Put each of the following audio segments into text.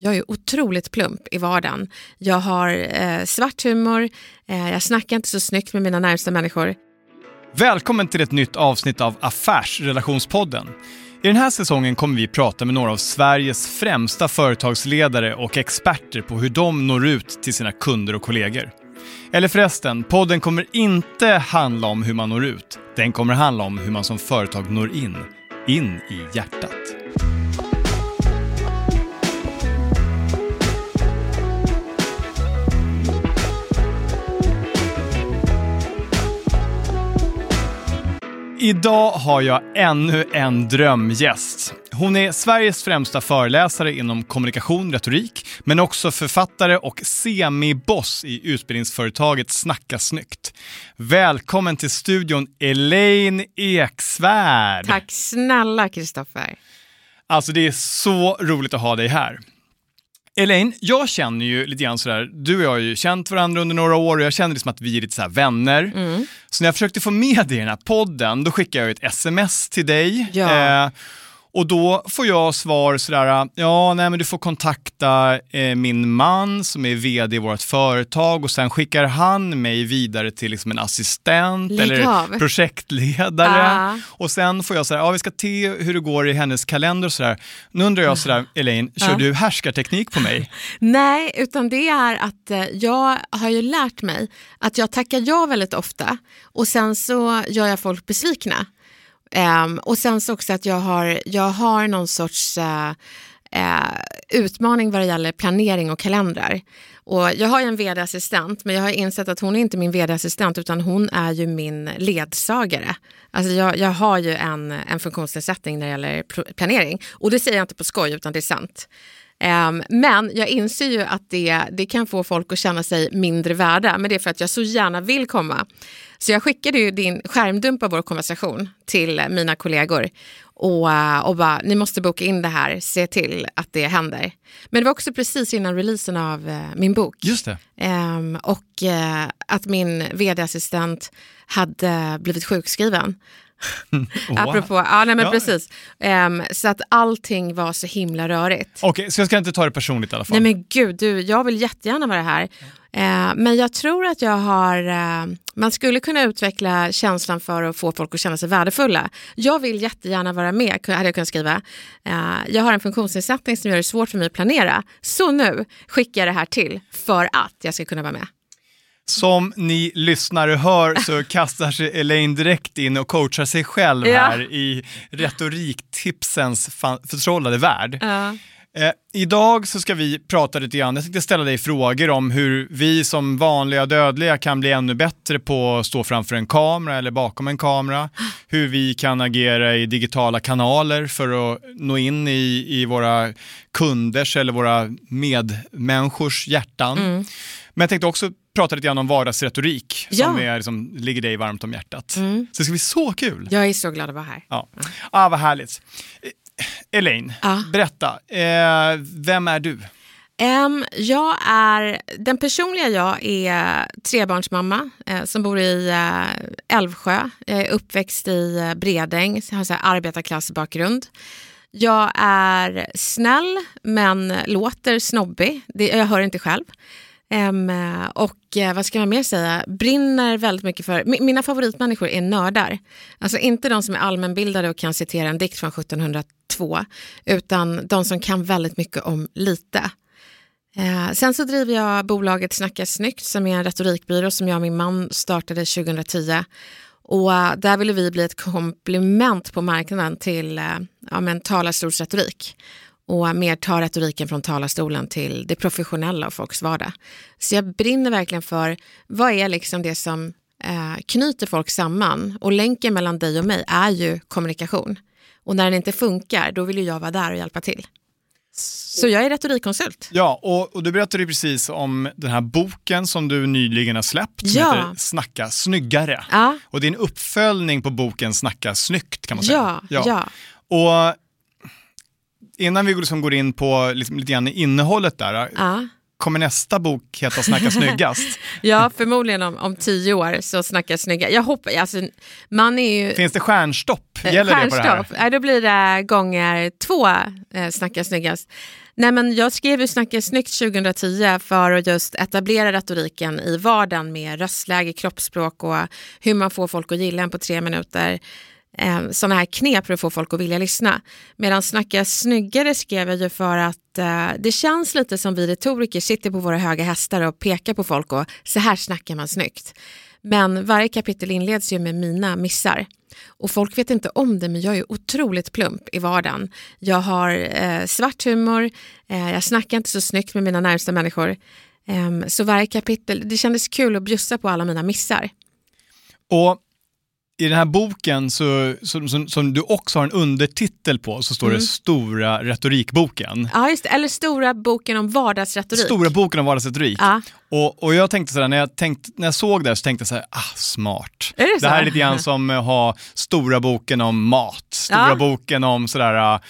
Jag är otroligt plump i vardagen. Jag har eh, svart humor, eh, jag snackar inte så snyggt med mina närmsta människor. Välkommen till ett nytt avsnitt av Affärsrelationspodden. I den här säsongen kommer vi prata med några av Sveriges främsta företagsledare och experter på hur de når ut till sina kunder och kollegor. Eller förresten, podden kommer inte handla om hur man når ut. Den kommer handla om hur man som företag når in, in i hjärtat. Idag har jag ännu en drömgäst. Hon är Sveriges främsta föreläsare inom kommunikation, retorik, men också författare och semiboss i utbildningsföretaget Snacka snyggt. Välkommen till studion Elaine Eksvärd. Tack snälla Kristoffer. Alltså det är så roligt att ha dig här. Elaine, jag känner ju lite grann sådär, du och jag har ju känt varandra under några år och jag känner liksom att vi är lite så vänner. Mm. Så när jag försökte få med dig i den här podden, då skickade jag ett sms till dig. Ja. Eh, och då får jag svar sådär, ja nej men du får kontakta eh, min man som är vd i vårt företag och sen skickar han mig vidare till liksom en assistent Lägg eller av. projektledare. Ah. Och sen får jag säga, ja vi ska se hur det går i hennes kalender och sådär. Nu undrar jag sådär, Elaine, kör Ah. du härskarteknik på mig? Nej, utan det är att eh, jag har ju lärt mig att jag tackar ja väldigt ofta och sen så gör jag folk besvikna. Um, och sen så också att jag har, jag har någon sorts uh, uh, utmaning vad det gäller planering och kalendrar. Och jag har ju en vd-assistent, men jag har insett att hon är inte min vd-assistent utan hon är ju min ledsagare. Alltså jag, jag har ju en, en funktionsnedsättning när det gäller planering. Och det säger jag inte på skoj utan det är sant. Um, men jag inser ju att det, det kan få folk att känna sig mindre värda, men det är för att jag så gärna vill komma. Så jag skickade ju din skärmdump av vår konversation till mina kollegor och, eh, och bara, ni måste boka in det här, se till att det händer. Men det var också precis innan releasen av eh, min bok. Just det. Ehm, och eh, att min vd-assistent hade blivit sjukskriven. Wow. Apropå, ja nej men Ja. precis. Ehm, så att allting var så himla rörigt. Okej, så jag ska inte ta det personligt i alla fall. Nej men gud, du, jag vill jättegärna vara här. Eh, men jag tror att jag har, eh, man skulle kunna utveckla känslan för att få folk att känna sig värdefulla. Jag vill jättegärna vara med, hade jag kunnat skriva. Eh, jag har en funktionsnedsättning som gör det svårt för mig att planera. Så nu skickar jag det här till för att jag ska kunna vara med. Som ni lyssnare hör så kastar sig Elaine direkt in och coachar sig själv Ja. här i retoriktipsens förtrollade värld. Ja. Eh, idag så ska vi prata lite grann, jag tänkte ställa dig frågor om hur vi som vanliga dödliga kan bli ännu bättre på att stå framför en kamera eller bakom en kamera. Hur vi kan agera i digitala kanaler för att nå in i, i våra kunders eller våra medmänniskors hjärtan. Mm. Men jag tänkte också prata lite grann om vardagsretorik som Ja. är, liksom, ligger dig varmt om hjärtat. Mm. Så det ska bli så kul. Jag är så glad att vara här. Ja. Ah, vad härligt. Eh, Elaine, Ja. berätta. Eh, vem är du? Em, jag är, den personliga jag är trebarnsmamma eh, som bor i eh, Älvsjö. Jag är uppväxt i eh, Bredäng, har så här arbetarklassbakgrund. Jag är snäll men låter snobbig. Det, jag hör inte själv. Um, och uh, vad ska man mer säga? Brinner väldigt mycket för... M Mina favoritmänniskor är nördar. Alltså inte de som är allmänbildade och kan citera en dikt från 1702 utan de som kan väldigt mycket om lite. Uh, sen så driver jag bolaget Snacka snyggt som är en retorikbyrå som jag och min man startade 2010. Och uh, där ville vi bli ett komplement på marknaden till ja, men talarstolsretorik och mer ta retoriken från talarstolen till det professionella och folks vardag. Så jag brinner verkligen för vad är liksom det som eh, knyter folk samman och länken mellan dig och mig är ju kommunikation. Och när den inte funkar, då vill ju jag vara där och hjälpa till. Så jag är retorikkonsult. Ja, och, och du berättade precis om den här boken som du nyligen har släppt som Ja. heter Snacka snyggare. Ja, Och det är en uppföljning på boken Snacka snyggt kan man säga. ja, ja. Och innan vi liksom går in på liksom lite grann innehållet där, ja. kommer nästa bok heta Snacka snyggast? Ja, förmodligen om, om tio år så snackar jag snygga. Jag hoppas, alltså, man är ju... Finns det stjärnstopp? Gäller det på det här? Stjärnstopp. Nej, då blir det gånger två eh, snacka snyggast. Nej, men jag skrev ju Snacka snyggt 2010 för att just etablera retoriken i vardagen med röstläge, kroppsspråk och hur man får folk att gilla en på tre minuter. Eh, sådana här knep för att få folk att vilja lyssna. Medan Snacka snyggare skrev jag ju för att eh, det känns lite som vi retoriker sitter på våra höga hästar och pekar på folk och så här snackar man snyggt. Men varje kapitel inleds ju med mina missar. Och folk vet inte om det, men jag är otroligt plump i vardagen. Jag har eh, svart humor, eh, jag snackar inte så snyggt med mina närmsta människor. Eh, så varje kapitel, det kändes kul att bjussa på alla mina missar. Och i den här boken, så, som, som, som, du också har en undertitel på, så står mm. det Stora retorikboken. Ja, just det. Eller Stora boken om vardagsretorik. Stora boken om vardagsretorik. Ja. Och, och jag tänkte sådär, när jag, tänkt, när jag såg det så tänkte jag såhär, ah, smart. Är det, det här är lite grann som att ha Stora boken om mat, Stora ja. boken om sådär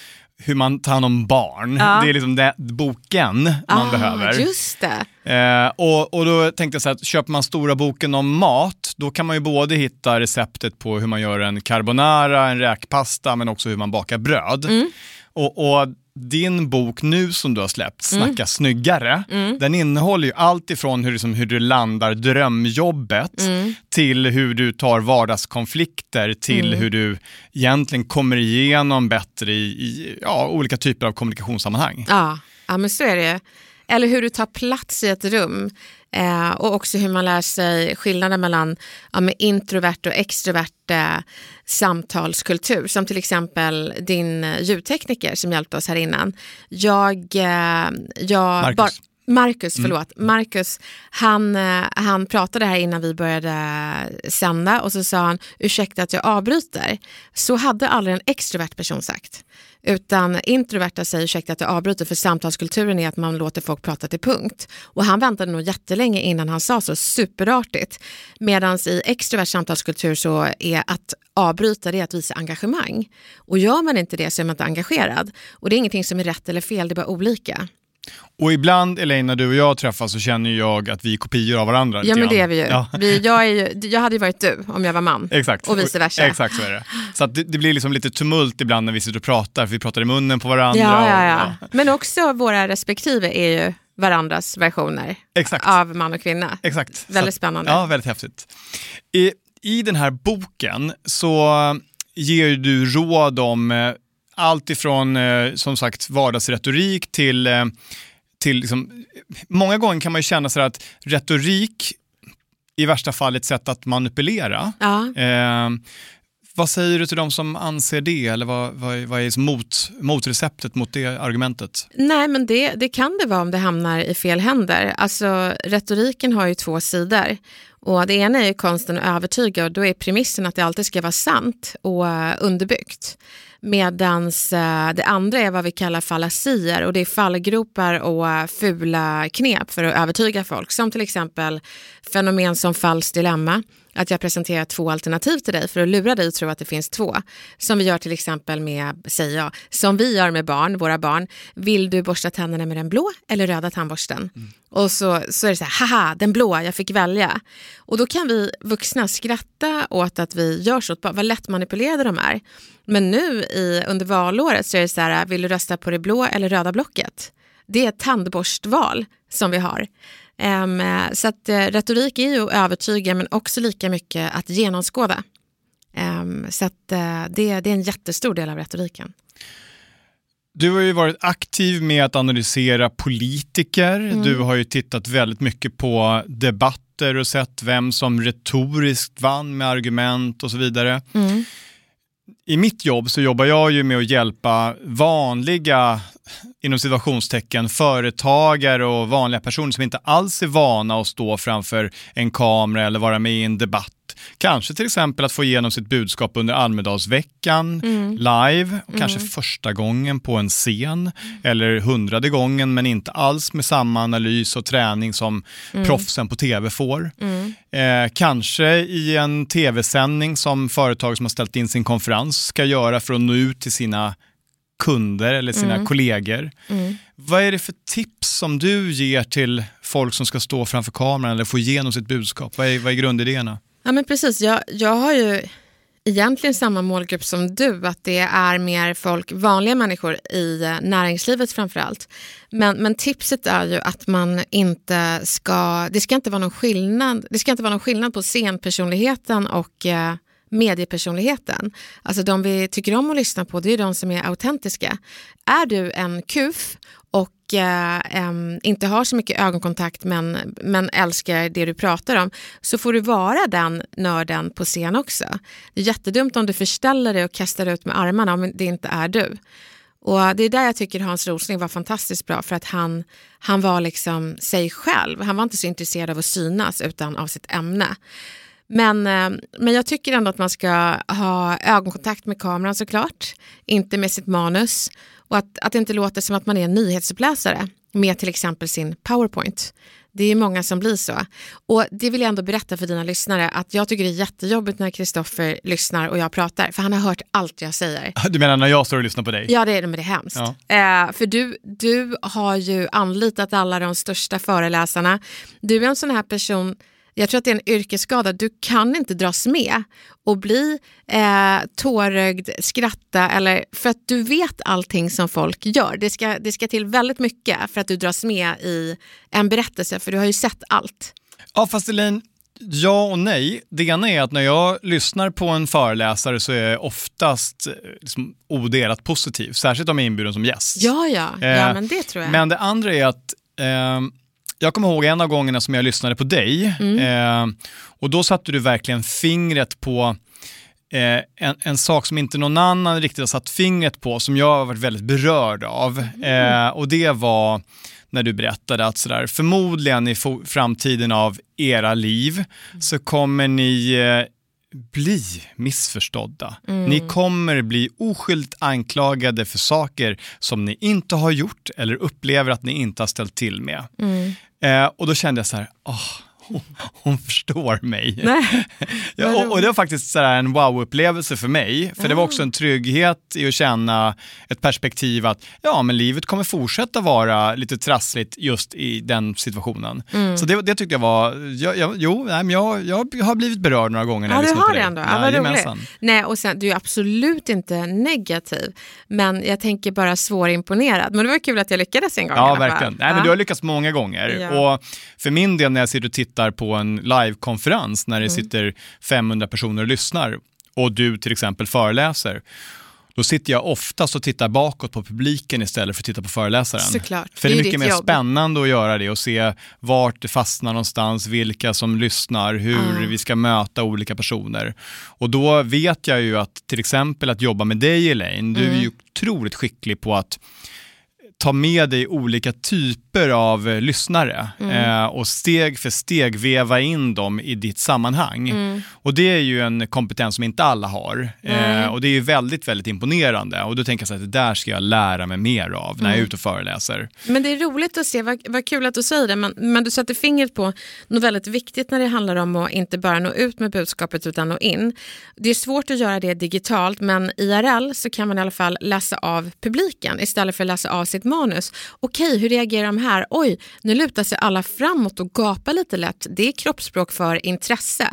hur man tar hand om barn. Ja. Det är liksom det, boken man ah, behöver. Just det. Eh, och, och då tänkte jag så att köper man stora boken om mat, då kan man ju både hitta receptet på hur man gör en carbonara, en räkpasta, men också hur man bakar bröd. Mm. Och, och din bok nu som du har släppt, mm. Snacka mm. snyggare, mm. den innehåller ju allt ifrån hur, liksom, hur du landar drömjobbet mm. till hur du tar vardagskonflikter till mm. hur du egentligen kommer igenom bättre i, i ja, olika typer av kommunikationssammanhang. Ja, ja men så är det. Eller hur du tar plats i ett rum. Eh, och också hur man lär sig skillnaden mellan ja, introvert och extrovert eh, samtalskultur. Som till exempel din ljudtekniker som hjälpte oss här innan. Jag, eh, jag Marcus. Bar, Marcus, mm. förlåt. Mm. Marcus, han, eh, han pratade här innan vi började sända och så sa han ursäkta att jag avbryter. Så hade aldrig en extrovert person sagt. Utan introverta säger ursäkta att jag avbryter för samtalskulturen är att man låter folk prata till punkt. Och han väntade nog jättelänge innan han sa så, superartigt. Medan i extrovert samtalskultur så är att avbryta det att visa engagemang. Och gör man inte det så är man inte engagerad. Och det är ingenting som är rätt eller fel, det är bara olika. Och ibland, Elaine, när du och jag träffas så känner jag att vi är kopior av varandra. Ja, men det är vi ju. Ja. Vi, jag, är ju, jag hade ju varit du om jag var man. Exakt. Och vice versa. Exakt så är det. Så det, det, blir liksom lite tumult ibland när vi sitter och pratar, för vi pratar i munnen på varandra. Ja, ja, ja. Och. Men också våra respektive är ju varandras versioner Exakt. av man och kvinna. Exakt. Väldigt så, spännande. Ja, väldigt häftigt. I, I den här boken så ger du råd om eh, allt ifrån eh, som sagt vardagsretorik till eh, till liksom, många gånger kan man ju känna så att retorik i värsta fall ett sätt att manipulera. Ja. Eh, vad säger du till de som anser det eller vad, vad, vad är mot, motreceptet mot det argumentet? Nej men det, det kan det vara om det hamnar i fel händer. Alltså retoriken har ju två sidor. Och det ena är konsten att övertyga och då är premissen att det alltid ska vara sant och underbyggt. Medan eh, det andra är vad vi kallar fallasier och det är fallgropar och fula knep för att övertyga folk. Som till exempel fenomen som falskt dilemma. Att jag presenterar två alternativ till dig för att lura dig att tro att det finns två. Som vi gör till exempel med, säger jag, som vi gör med barn, våra barn. Vill du borsta tänderna med den blå eller röda tandborsten? Mm. Och så, så är det så här, haha, den blå, jag fick välja. Och då kan vi vuxna skratta åt att vi gör så, vad lätt manipulerade de är. Men nu i, under valåret så är det så här, vill du rösta på det blå eller röda blocket? Det är ett tandborstval som vi har. Um, så att uh, retorik är ju att övertyga men också lika mycket att genomskåda. Så att uh, det, det är en jättestor del av retoriken. Du har ju varit aktiv med att analysera politiker. Mm. Du har ju tittat väldigt mycket på debatter och sett vem som retoriskt vann med argument och så vidare. Mm. I mitt jobb så jobbar jag ju med att hjälpa vanliga inom situationstecken företagare och vanliga personer som inte alls är vana att stå framför en kamera eller vara med i en debatt Kanske till exempel att få igenom sitt budskap under Almedalsveckan mm. live, och kanske mm. första gången på en scen eller hundrade gången men inte alls med samma analys och träning som mm. proffsen på tv får. Mm. Eh, kanske i en tv-sändning som företag som har ställt in sin konferens ska göra för att nå ut till sina kunder eller sina mm. kollegor. Mm. Vad är det för tips som du ger till folk som ska stå framför kameran eller få igenom sitt budskap? Vad är, vad är grundidéerna? Ja men precis, jag, jag har ju egentligen samma målgrupp som du, att det är mer folk, vanliga människor i eh, näringslivet framför allt. Men, men tipset är ju att man inte ska, det ska inte vara någon skillnad, det ska inte vara någon skillnad på scenpersonligheten och eh, mediepersonligheten. Alltså de vi tycker om att lyssna på, det är de som är autentiska. Är du en kuf och eh, inte har så mycket ögonkontakt men, men älskar det du pratar om så får du vara den nörden på scen också. Det är jättedumt om du förställer dig och kastar ut med armarna om det inte är du. Och Det är där jag tycker Hans Rosling var fantastiskt bra för att han, han var liksom sig själv. Han var inte så intresserad av att synas utan av sitt ämne. Men, eh, men jag tycker ändå att man ska ha ögonkontakt med kameran såklart, inte med sitt manus. Och att, att det inte låter som att man är en nyhetsuppläsare med till exempel sin powerpoint. Det är många som blir så. Och det vill jag ändå berätta för dina lyssnare att jag tycker det är jättejobbigt när Kristoffer lyssnar och jag pratar för han har hört allt jag säger. Du menar när jag står och lyssnar på dig? Ja, det är, men det är hemskt. Ja. Eh, för du, du har ju anlitat alla de största föreläsarna. Du är en sån här person jag tror att det är en yrkesskada. Du kan inte dras med och bli eh, tårögd, skratta eller för att du vet allting som folk gör. Det ska, det ska till väldigt mycket för att du dras med i en berättelse för du har ju sett allt. Ja fast Elaine, Ja och nej. Det ena är att när jag lyssnar på en föreläsare så är jag oftast eh, liksom odelat positiv, särskilt om jag är inbjuden som gäst. Ja, ja, ja eh, men det tror jag. Men det andra är att eh, jag kommer ihåg en av gångerna som jag lyssnade på dig mm. eh, och då satte du verkligen fingret på eh, en, en, sak som inte någon annan riktigt har satt fingret på som jag har varit väldigt berörd av. Mm. Eh, och det var när du berättade att sådär, förmodligen i framtiden av era liv mm. så kommer ni eh, bli missförstådda. Mm. Ni kommer bli oskyldigt anklagade för saker som ni inte har gjort eller upplever att ni inte har ställt till med. Mm. Eh, och då kände jag så här, oh, hon, hon förstår mig. ja, och, och, det var faktiskt så en wow-upplevelse för mig, för det var också en trygghet i att känna ett perspektiv att ja, men livet kommer fortsätta vara lite trassligt just i den situationen. Mm. Så det, det tyckte jag var, jag, jag, jo, nej, men jag, jag har blivit berörd några gånger när ja, jag lyssnat på det. Ändå. Ja, ja, Nej, och sen, du är absolut inte negativ, men jag tänker bara svårimponerad. Men det var kul att jag lyckades en gång Ja, verkligen. Nej, men du har lyckats många gånger. Ja. Och för min del när jag sitter och tittar tittar på en livekonferens när det mm. sitter 500 personer och lyssnar och du till exempel föreläser, då sitter jag oftast och tittar bakåt på publiken istället för att titta på föreläsaren. Såklart. För det är, mycket mer jobb. spännande att göra det och se vart det fastnar någonstans, vilka som lyssnar, hur mm. vi ska möta olika personer. Och då vet jag ju att till exempel att jobba med dig Elaine, du är ju mm. otroligt skicklig på att ta med dig olika typer av eh, lyssnare mm. eh, och steg för steg veva in dem i ditt sammanhang. Mm. Och det är ju en kompetens som inte alla har eh, och det är ju väldigt, väldigt imponerande och då tänker jag så att det där ska jag lära mig mer av när jag är mm. ute och föreläser. Men det är roligt att se, vad, vad kul att du säger det, men, men du sätter fingret på något väldigt viktigt när det handlar om att inte bara nå ut med budskapet utan nå in. Det är svårt att göra det digitalt men IRL så kan man i alla fall läsa av publiken istället för att läsa av sitt manus. Okej, hur reagerar de här? Oj, nu lutar sig alla framåt och gapar lite lätt. Det är kroppsspråk för intresse.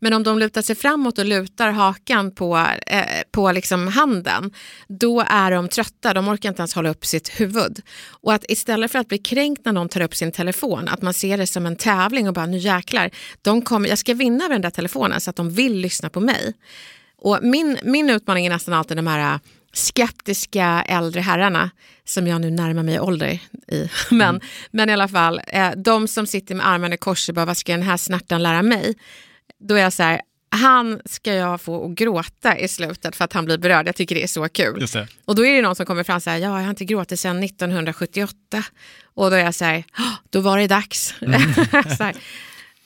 Men om de lutar sig framåt och lutar hakan på, eh, på liksom handen, då är de trötta. De orkar inte ens hålla upp sitt huvud. Och att istället för att bli kränkt när någon tar upp sin telefon, att man ser det som en tävling och bara nu jäklar, de kommer, jag ska vinna över den där telefonen så att de vill lyssna på mig. Och min, min utmaning är nästan alltid de här skeptiska äldre herrarna som jag nu närmar mig ålder i. Men, mm. men i alla fall, eh, de som sitter med armarna i kors och bara, vad ska den här snärtan lära mig? Då är jag så här, han ska jag få att gråta i slutet för att han blir berörd. Jag tycker det är så kul. Och då är det någon som kommer fram och säger, ja, jag har inte gråtit sedan 1978. Och då är jag så här, då var det dags. Mm.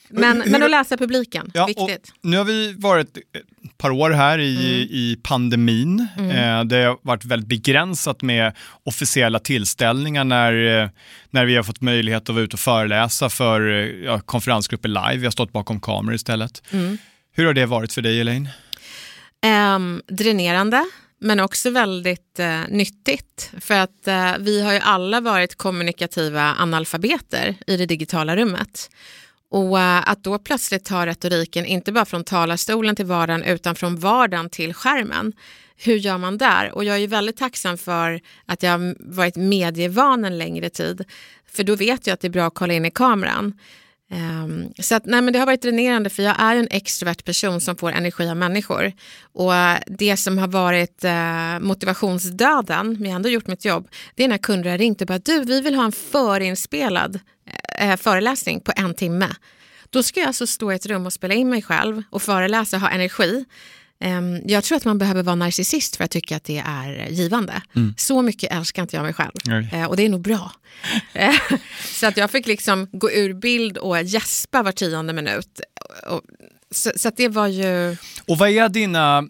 Men, men att läsa publiken, ja, viktigt. Nu har vi varit ett par år här i, mm. i pandemin. Mm. Eh, det har varit väldigt begränsat med officiella tillställningar när, eh, när vi har fått möjlighet att vara ute och föreläsa för eh, ja, konferensgrupper live. Vi har stått bakom kameror istället. Mm. Hur har det varit för dig Elaine? Um, dränerande men också väldigt eh, nyttigt. För att eh, vi har ju alla varit kommunikativa analfabeter i det digitala rummet. Och uh, att då plötsligt ta retoriken, inte bara från talarstolen till vardagen, utan från vardagen till skärmen. Hur gör man där? Och jag är väldigt tacksam för att jag har varit medievan en längre tid. För då vet jag att det är bra att kolla in i kameran. Um, så att, nej, men det har varit dränerande för jag är en extrovert person som får energi av människor. Och eh, det som har varit uh, motivationsdöden, men jag har ändå gjort mitt jobb, det är när kunder har ringt och bara du, vi vill ha en förinspelad uh, föreläsning på en timme. Då ska jag alltså stå i ett rum och spela in mig själv och föreläsa, ha energi. Um, jag tror att man behöver vara narcissist för att tycka att det är givande. Mm. Så mycket älskar inte jag mig själv. Uh, och det är nog bra. Eh, så att jag fick liksom gå ur bild och gäspa var tionde minut. Så, så det var ju... Och vad är dina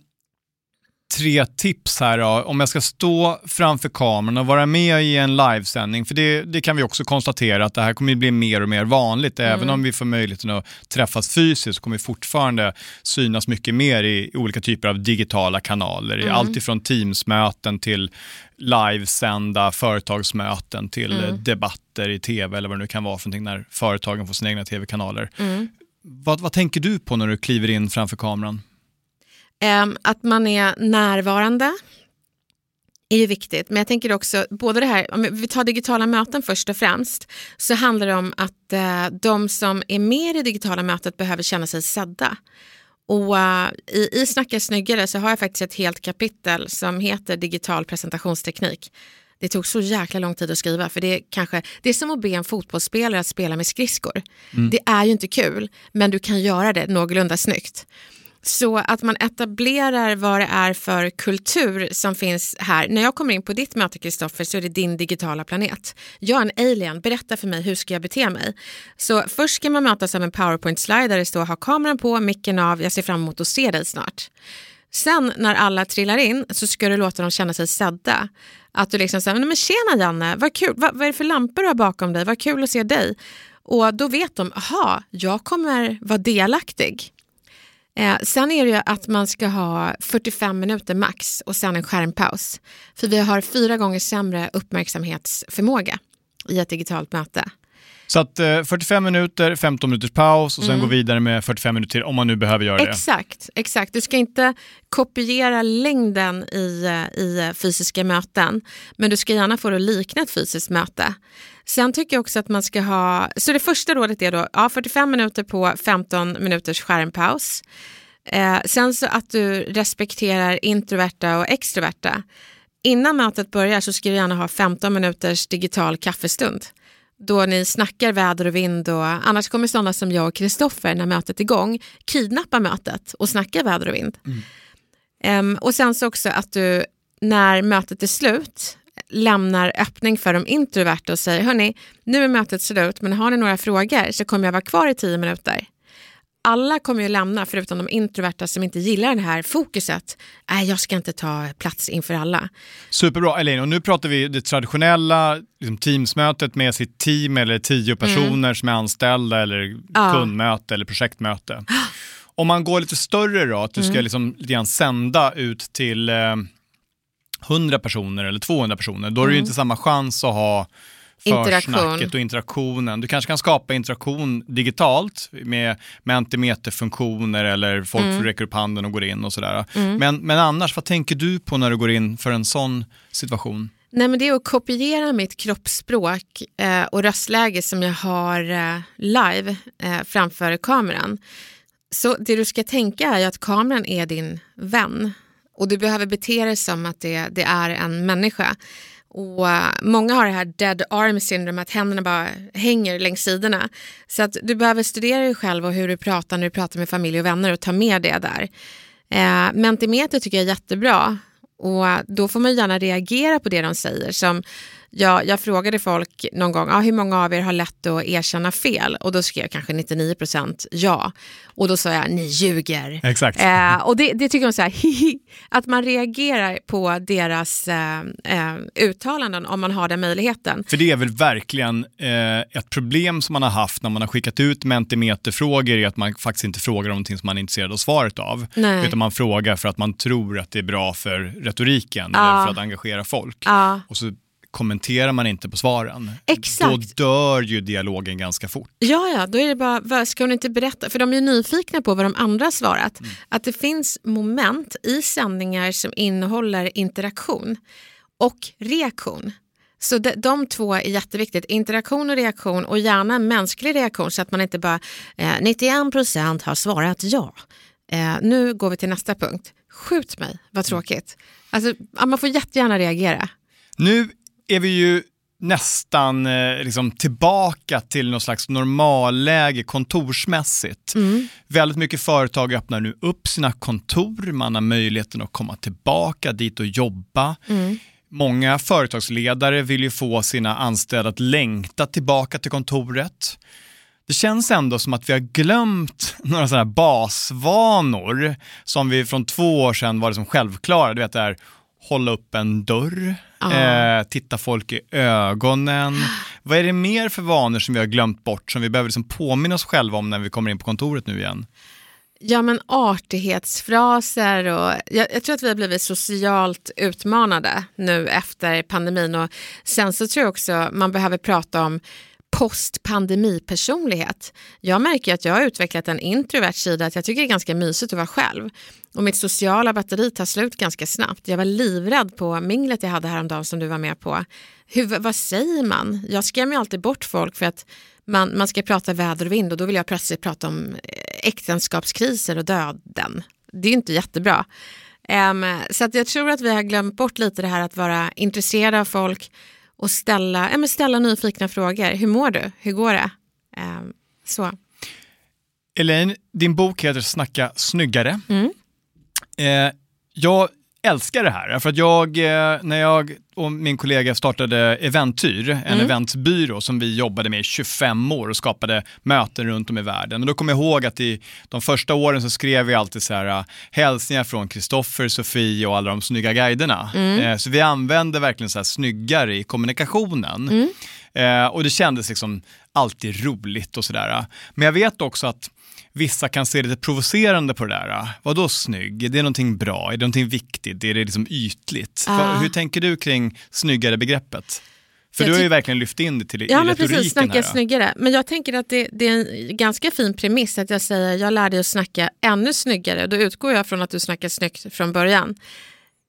tre tips här då, om jag ska stå framför kameran och vara med i en livesändning. För det, det kan vi också konstatera att det här kommer bli mer och mer vanligt. Mm. Även om vi får möjligheten att träffas fysiskt så kommer vi fortfarande synas mycket mer i olika typer av digitala kanaler. Mm. Allt ifrån Teamsmöten till livesända företagsmöten till mm. debatter i tv eller vad det nu kan vara för någonting när företagen får sina egna tv-kanaler. Mm. Vad, vad tänker du på när du kliver in framför kameran? Um, att man är närvarande är ju viktigt, men jag tänker också, både det här, om vi tar digitala möten först och främst, så handlar det om att uh, de som är med i digitala mötet behöver känna sig sedda. Och uh, i, i Snacka snyggare så har jag faktiskt ett helt kapitel som heter digital presentationsteknik. Det tog så jäkla lång tid att skriva för det är, kanske, det är som att be en fotbollsspelare att spela med skridskor. Mm. Det är ju inte kul, men du kan göra det någorlunda snyggt. Så att man etablerar vad det är för kultur som finns här. När jag kommer in på ditt möte Kristoffer så är det din digitala planet. Jag är en alien, berätta för mig hur ska jag bete mig? Så först ska man mötas av en powerpoint-slide där det står ha kameran på, micken av, jag ser fram emot att se dig snart. Sen när alla trillar in så ska du låta dem känna sig sedda. Att du liksom säger, men tjena Janne, vad kul, vad, vad är det för lampor du har bakom dig, vad kul att se dig. Och då vet de, aha, jag kommer vara delaktig. Eh, sen är det att man ska ha 45 minuter max och sen en skärmpaus. För vi har fyra gånger sämre uppmärksamhetsförmåga i ett digitalt möte. Så att eh, 45 minuter, 15 minuters paus och sen mm. gå vidare med 45 minuter till om man nu behöver göra det. Exakt, exakt. Du ska inte kopiera längden i, eh, i fysiska möten, men du ska gärna få det att likna ett fysiskt möte. Sen tycker jag också att man ska ha, så det första rådet är då ja, 45 minuter på 15 minuters skärmpaus. Eh, sen så att du respekterar introverta och extroverta. Innan mötet börjar så ska du gärna ha 15 minuters digital kaffestund då ni snackar väder och vind och annars kommer sådana som jag och Kristoffer när mötet är igång kidnappa mötet och snacka väder och vind. Mm. Um, och sen så också att du när mötet är slut lämnar öppning för de introverta och säger hörni, nu är mötet slut men har ni några frågor så kommer jag vara kvar i tio minuter alla kommer ju lämna, förutom de introverta som inte gillar det här fokuset. Nej, jag ska inte ta plats inför alla. Superbra, Elin. Och nu pratar vi det traditionella liksom teamsmötet med sitt team eller tio personer mm. som är anställda eller ja. kundmöte eller projektmöte. Om man går lite större då, att du ska mm. liksom lite grann sända ut till eh, 100 personer eller 200 personer, då är det ju mm. inte samma chans att ha försnacket och interaktionen. Du kanske kan skapa interaktion digitalt med mentimeterfunktioner eller folk mm. räcker upp handen och går in och sådär. Mm. Men, men annars, vad tänker du på när du går in för en sån situation? Nej, men det är att kopiera mitt kroppsspråk eh, och röstläge som jag har eh, live eh, framför kameran. Så det du ska tänka är att kameran är din vän och du behöver bete dig som att det, det är en människa. Och uh, Många har det här dead arm syndrome, att händerna bara hänger längs sidorna. Så att du behöver studera dig själv och hur du pratar när du pratar med familj och vänner och ta med det där. Uh, Mentimeter tycker jag är jättebra och då får man gärna reagera på det de säger. Som jag, jag frågade folk någon gång, ah, hur många av er har lätt att erkänna fel? Och då skrev jag kanske 99 procent ja. Och då sa jag, ni ljuger. Exakt. Eh, och det, det tycker de så här, att man reagerar på deras eh, eh, uttalanden om man har den möjligheten. För det är väl verkligen eh, ett problem som man har haft när man har skickat ut mentimeterfrågor är att man faktiskt inte frågar om någonting som man är intresserad av svaret av. Nej. Utan man frågar för att man tror att det är bra för retoriken ja. eller för att engagera folk. Ja. Och så kommenterar man inte på svaren. Exakt. Då dör ju dialogen ganska fort. Ja, ja, då är det bara, ska hon inte berätta? För de är ju nyfikna på vad de andra har svarat. Mm. Att det finns moment i sändningar som innehåller interaktion och reaktion. Så de, de två är jätteviktigt. Interaktion och reaktion och gärna en mänsklig reaktion så att man inte bara eh, 91 procent har svarat ja. Eh, nu går vi till nästa punkt. Skjut mig, vad tråkigt. Alltså, man får jättegärna reagera. Nu är vi ju nästan eh, liksom tillbaka till något slags normalläge kontorsmässigt. Mm. Väldigt mycket företag öppnar nu upp sina kontor, man har möjligheten att komma tillbaka dit och jobba. Mm. Många företagsledare vill ju få sina anställda att längta tillbaka till kontoret. Det känns ändå som att vi har glömt några sådana basvanor som vi från två år sedan var liksom självklara. Du vet det här, hålla upp en dörr, eh, titta folk i ögonen. Vad är det mer för vanor som vi har glömt bort som vi behöver liksom påminna oss själva om när vi kommer in på kontoret nu igen? Ja men artighetsfraser och jag, jag, tror att vi har blivit socialt utmanade nu efter pandemin och sen så tror jag också man behöver prata om postpandemipersonlighet. Jag märker att jag har utvecklat en introvert sida, att jag tycker det är ganska mysigt att vara själv. Och mitt sociala batteri tar slut ganska snabbt. Jag var livrädd på minglet jag hade häromdagen som du var med på. Hur, vad säger man? Jag skrämmer alltid bort folk för att man, man ska prata väder och vind och då vill jag plötsligt prata om eh, äktenskapskriser och döden. Det är inte jättebra. Um, så att jag tror att vi har glömt bort lite det här att vara intresserade av folk och ställa, ja, men ställa nyfikna frågor. Hur mår du? Hur går det? Um, så. Elaine, din bok heter Snacka snyggare. Mm. Eh, jag älskar det här, för att jag, eh, när jag och min kollega startade Eventyr, en mm. eventbyrå som vi jobbade med i 25 år och skapade möten runt om i världen. Och då kommer jag ihåg att i de första åren så skrev vi alltid så här äh, hälsningar från Kristoffer, Sofie och alla de snygga guiderna. Mm. Eh, så vi använde verkligen så här snyggare i kommunikationen. Mm. Eh, och det kändes liksom alltid roligt och sådär. Men jag vet också att vissa kan se lite provocerande på det där. Vadå snygg? Är det någonting bra? Är det någonting viktigt? Är det liksom ytligt? Ah. Hur tänker du kring snyggare begreppet? För jag du har ju verkligen lyft in det till ja, i men precis, snacka här. snyggare. Men jag tänker att det, det, är en ganska fin premiss att jag säger jag lär dig att snacka ännu snyggare. Då utgår jag från att du snackar snyggt från början.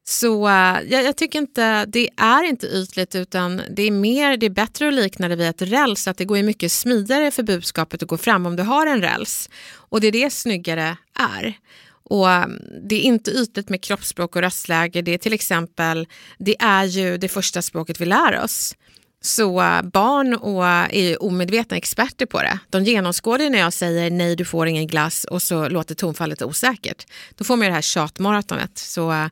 Så uh, jag, jag, tycker inte, det är inte ytligt utan det är mer, det är bättre att likna det vid ett räls, att det går mycket smidigare för budskapet att gå fram om du har en räls. Och det är det snyggare är. Och mm, Det är inte ytligt med kroppsspråk och röstläge, det är till exempel, det är ju det första språket vi lär oss. Så eh, barn och, eh, är omedvetna experter på det. De genomskådar när jag säger nej, du får ingen glass och så låter tonfallet osäkert. Då får man det här tjatmaratonet. Så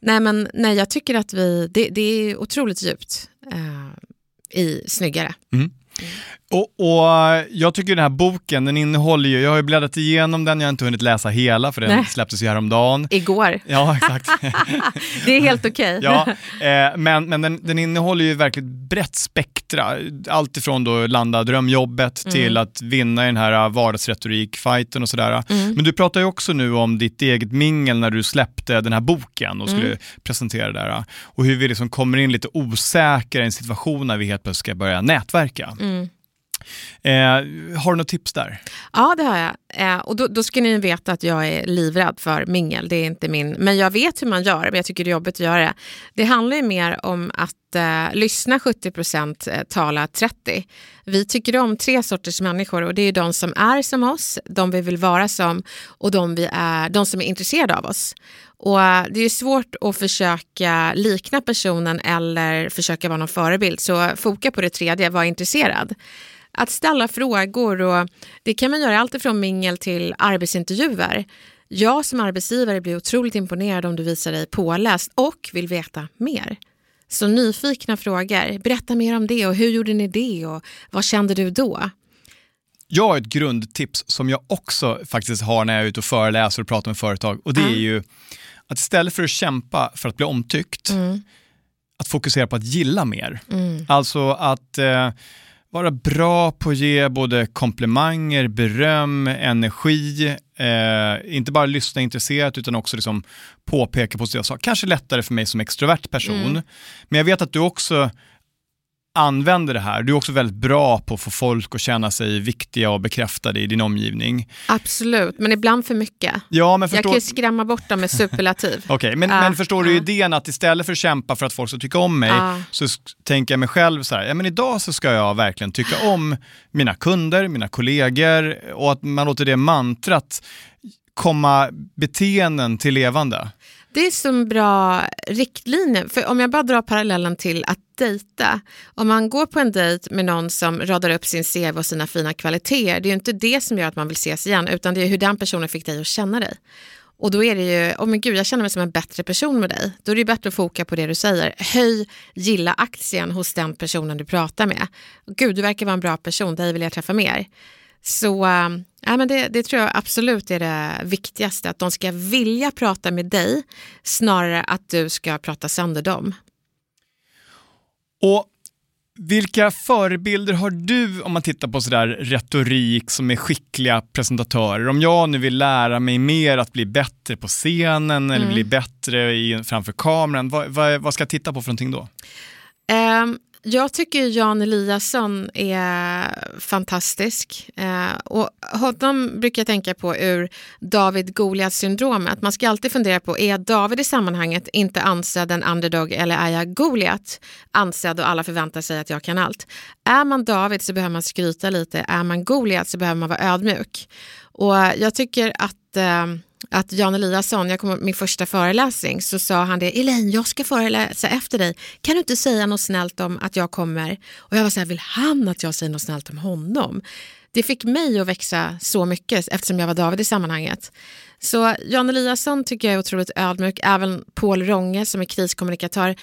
Nej, men nej, jag tycker att vi, det, det är otroligt djupt eh, i Snyggare. Mm. Och, och, Jag tycker den här boken, den innehåller ju, jag har ju bläddrat igenom den, jag har inte hunnit läsa hela för den Nej. släpptes ju häromdagen. Igår. Ja, exakt. det är helt okej. Okay. ja, eh, men men den, den innehåller ju verkligen brett spektra. Allt ifrån då landa drömjobbet mm. till att vinna i den här vardagsretorik-fighten och sådär. Mm. Men du pratar ju också nu om ditt eget mingel när du släppte den här boken och skulle mm. presentera det där. Och hur vi liksom kommer in lite osäkra i en situation när vi helt plötsligt ska börja nätverka. Eh, har du något tips där? Ja, det har jag. Eh, och då, då, ska ni veta att jag är livrädd för mingel. Det är inte min... Men jag vet hur man gör, men jag tycker det är jobbigt att göra det. Det handlar ju mer om att eh, lyssna 70 procent, eh, tala 30. Vi tycker om tre sorters människor och det är de som är som oss, de vi vill vara som och de, vi är, de som är intresserade av oss. Och eh, Det är svårt att försöka likna personen eller försöka vara någon förebild, så foka på det tredje, var intresserad att ställa frågor och det kan man göra alltifrån mingel till arbetsintervjuer. Jag som arbetsgivare blir otroligt imponerad om du visar dig påläst och vill veta mer. Så nyfikna frågor, berätta mer om det och hur gjorde ni det och vad kände du då? Jag har ett grundtips som jag också faktiskt har när jag är ute och föreläser och pratar med företag och det mm. är ju att istället för att kämpa för att bli omtyckt, mm. att fokusera på att gilla mer. Mm. Alltså att eh, vara bra på att ge både komplimanger, beröm, energi, eh, inte bara lyssna intresserat utan också liksom påpeka positiva saker. Kanske lättare för mig som extrovert person. Mm. Men jag vet att du också använder det här. Du är också väldigt bra på att få folk att känna sig viktiga och bekräftade i din omgivning. Absolut, men ibland för mycket. Ja, men förstår... Jag kan ju skrämma bort dem med superlativ. Okej, okay, men, uh, men förstår du uh. idén att istället för att kämpa för att folk ska tycka om mig uh. så tänker jag mig själv så här, ja men idag så ska jag verkligen tycka om mina kunder, mina kollegor och att man låter det mantrat komma beteenden till levande. Det är som bra riktlinjer. För om jag bara drar parallellen till att dejta. Om man går på en dejt med någon som radar upp sin CV och sina fina kvaliteter, det är ju inte det som gör att man vill ses igen, utan det är hur den personen fick dig att känna dig. Och då är det ju, oh men gud jag känner mig som en bättre person med dig. Då är det bättre att foka på det du säger. Höj, gilla aktien hos den personen du pratar med. Gud, du verkar vara en bra person, dig vill jag träffa mer. Så äh, men det, det, tror jag absolut är det viktigaste, att de ska vilja prata med dig snarare att du ska prata sönder dem. Och vilka förebilder har du om man tittar på sådär retorik som är skickliga presentatörer? Om jag nu vill lära mig mer att bli bättre på scenen mm. eller bli bättre i, framför kameran, vad, vad, vad, ska jag titta på för någonting då? Um, jag tycker Jan Eliasson är fantastisk. Eh, och honom brukar jag tänka på ur David Goliat-syndromet. Man ska alltid fundera på, är David i sammanhanget inte ansedd en underdog eller är jag Goliat ansedd och alla förväntar sig att jag kan allt? Är man David så behöver man skryta lite, är man Goliat så behöver man vara ödmjuk. Och jag tycker att eh, att Jan Eliasson, jag kommer min första föreläsning, så sa han det, Elaine jag ska föreläsa efter dig, kan du inte säga något snällt om att jag kommer? Och jag var så här, vill han att jag säger något snällt om honom? Det fick mig att växa så mycket eftersom jag var David i sammanhanget. Så Jan Eliasson tycker jag är otroligt ödmjuk, även Paul Ronge som är kriskommunikatör.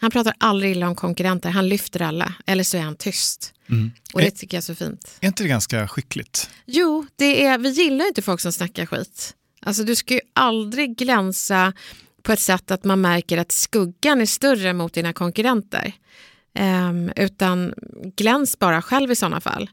Han pratar aldrig illa om konkurrenter, han lyfter alla, eller så är han tyst. Mm. Och det tycker jag är så fint. Är inte det ganska skickligt? Jo, det är, vi gillar inte folk som snackar skit. Alltså du ska ju aldrig glänsa på ett sätt att man märker att skuggan är större mot dina konkurrenter. Um, utan gläns bara själv i sådana fall.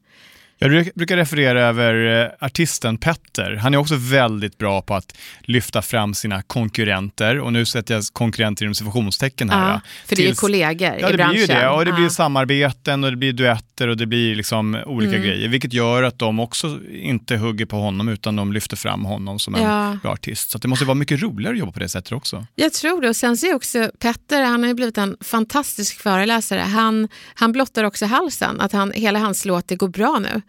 Jag brukar referera över eh, artisten Petter. Han är också väldigt bra på att lyfta fram sina konkurrenter och nu sätter jag konkurrenter inom situationstecken här. Ja, för det är kollegor ja, i branschen. Blir ju det. Och det ja. blir samarbeten och det blir duetter och det blir liksom olika mm. grejer, vilket gör att de också inte hugger på honom utan de lyfter fram honom som en ja. bra artist. Så det måste vara mycket roligare att jobba på det sättet också. Jag tror det och sen ser jag också Petter, han har ju blivit en fantastisk föreläsare. Han, han blottar också halsen, att han, hela hans låt Det går bra nu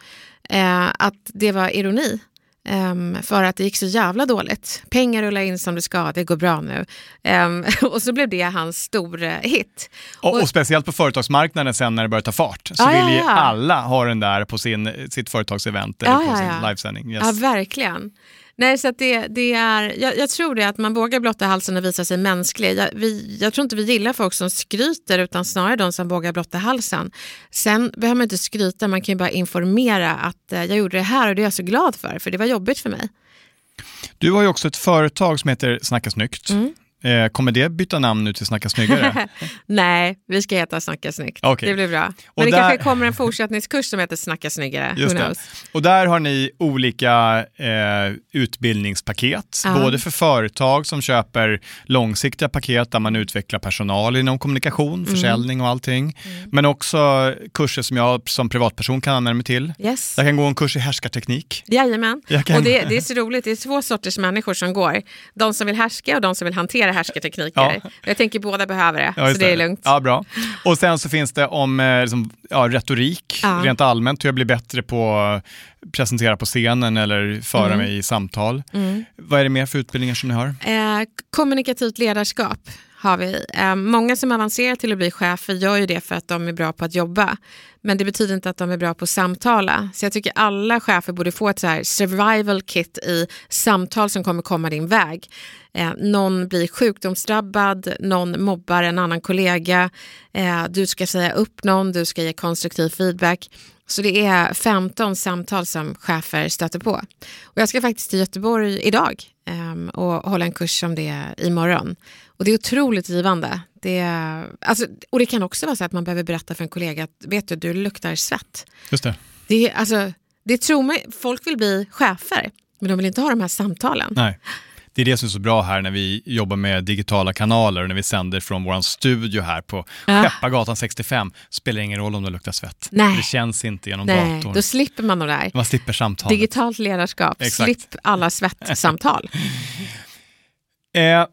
eh, att det var ironi. Um, för att det gick så jävla dåligt. Pengar rullar in som det ska, det går bra nu. Um, och så blev det hans stora hit. Och, och, och, speciellt på företagsmarknaden sen när det börjar ta fart så ah, vill ju ja, ja. alla ha den där på sin, sitt företagsevent eller ah, på ja, sin livesändning. Yes. Ja, verkligen. Nej, så det, det är, jag, jag, tror det att man vågar blotta halsen och visa sig mänsklig. Jag, vi, jag tror inte vi gillar folk som skryter utan snarare de som vågar blotta halsen. Sen behöver man inte skryta, man kan ju bara informera att eh, jag gjorde det här och det är jag så glad för, för det var jobbigt för mig. Du har ju också ett företag som heter Snacka snyggt. Mm. Eh, kommer det byta namn nu till Snacka snyggare? Nej, vi ska heta Snacka snyggt. Okay. Det blir bra. Men och det där... kanske kommer en fortsättningskurs som heter Snacka snyggare. Just knows? Och där har ni olika eh, utbildningspaket, -huh. både för företag som köper långsiktiga paket där man utvecklar personal inom kommunikation, mm. försäljning och allting. Mm. Men också kurser som jag som privatperson kan använda mig till. Yes. Jag kan gå en kurs i härskarteknik. Jajamän, kan... och det, det är så roligt. Det är två sorters människor som går. De som vill härska och de som vill hantera härskartekniker. Ja. Jag tänker båda behöver det, ja, så det är lugnt. Ja, bra. Och sen så finns det om eh, liksom, ja, retorik, ja. rent allmänt, hur jag blir bättre på att presentera på scenen eller föra mm. mig i samtal. Mm. Vad är det mer för utbildningar som ni har? Eh, kommunikativt ledarskap har vi. Eh, många som avancerar till att bli chefer gör ju det för att de är bra på att jobba. Men det betyder inte att de är bra på att samtala. Så jag tycker alla chefer borde få ett så survival kit i samtal som kommer komma din väg. Eh, någon blir sjukdomsdrabbad, någon mobbar en annan kollega, eh, du ska säga upp någon, du ska ge konstruktiv feedback. Så det är 15 samtal som chefer stöter på. Och jag ska faktiskt till Göteborg idag eh, och hålla en kurs om det imorgon. Och det är otroligt givande. Det, alltså, och det kan också vara så att man behöver berätta för en kollega att vet du, du luktar svett. Just det. Det, alltså, det tror man, folk vill bli chefer, men de vill inte ha de här samtalen. Nej. Det är det som är så bra här när vi jobbar med digitala kanaler och när vi sänder från vår studio här på Ja. Skeppargatan 65. Spelar ingen roll om det luktar svett. Nej. Det känns inte genom Nej, datorn. då slipper man de där. Man slipper samtalet. Digitalt ledarskap, Exakt. slipp alla svettsamtal. Eh,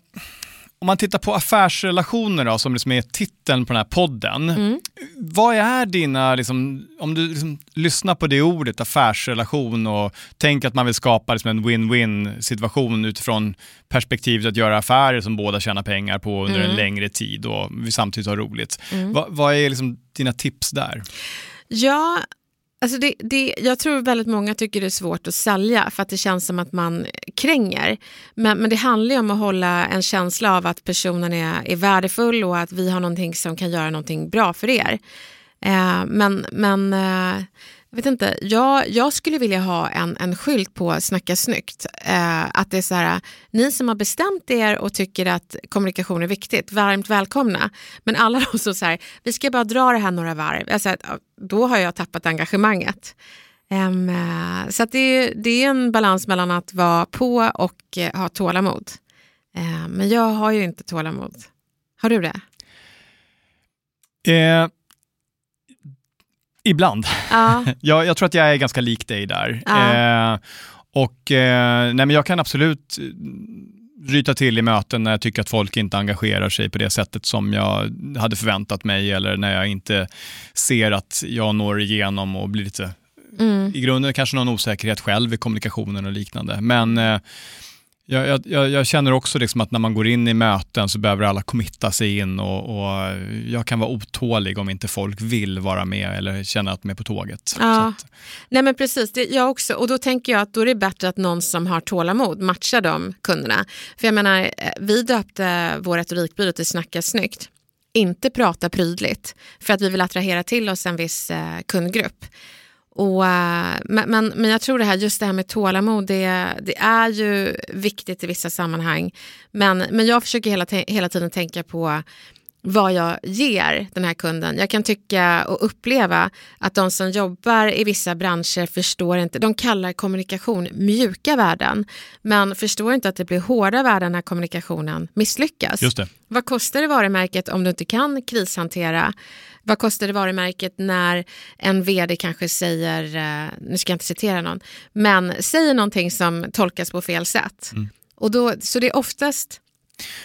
om man tittar på affärsrelationer då, som liksom är titeln på den här podden. Mm. Vad är dina, liksom, om du liksom lyssnar på det ordet, affärsrelation och tänker att man vill skapa liksom en win-win situation utifrån perspektivet att göra affärer som båda tjänar pengar på under en Mm. längre tid och vi samtidigt har roligt. Mm. Va, vad är liksom dina tips där? Ja, alltså det, det, jag tror väldigt många tycker det är svårt att sälja för att det känns som att man kränger. Men, men det handlar ju om att hålla en känsla av att personen är, är värdefull och att vi har någonting som kan göra någonting bra för er. Eh, men men eh, jag vet inte, jag, jag skulle vilja ha en, en skylt på Snacka snyggt. Eh, att det är så här, ni som har bestämt er och tycker att kommunikation är viktigt, varmt välkomna. Men alla de som säger vi ska bara dra det här några varv, alltså, då har jag tappat engagemanget. Ehm, eh, så att det, är- det är en balans mellan att vara på och eh, ha tålamod. Eh, men jag har ju inte tålamod. Har du det? Eh, Ibland. Ja. Jag, jag tror att jag är ganska lik dig där. Ja. Eh, och eh, nej, men Jag kan absolut eh, ryta till i möten när jag tycker att folk inte engagerar sig på det sättet som jag hade förväntat mig eller när jag inte ser att jag når igenom och blir lite, Mm. i grunden kanske någon osäkerhet själv i kommunikationen och liknande. Men eh, jag, jag, jag känner också liksom att när man går in i möten så behöver alla committa sig in och, och jag kan vara otålig om inte folk vill vara med eller känna att de är på tåget. Ja. Att, Nej men precis, det, jag också. Och då tänker jag att då är det bättre att någon som har tålamod matchar de kunderna. För jag menar, eh, vi döpte vår retorikbyrå till Snacka snyggt. Inte prata prydligt, för att vi vill attrahera till oss en viss eh, kundgrupp. Och, eh, men, men, men jag tror det här, just det här med tålamod, det, det är ju viktigt i vissa sammanhang. Men, men jag försöker hela, hela tiden tänka på vad jag ger den här kunden. Jag kan tycka och uppleva att de som jobbar i vissa branscher förstår inte, de kallar kommunikation mjuka värden, men förstår inte att det blir hårda värden när kommunikationen misslyckas. just det. Vad kostar det varumärket om du inte kan krishantera? Vad kostar det varumärket när en vd kanske säger, eh, nu ska jag inte citera någon, men säger någonting som tolkas på fel sätt? Mm. Och då, så det är oftast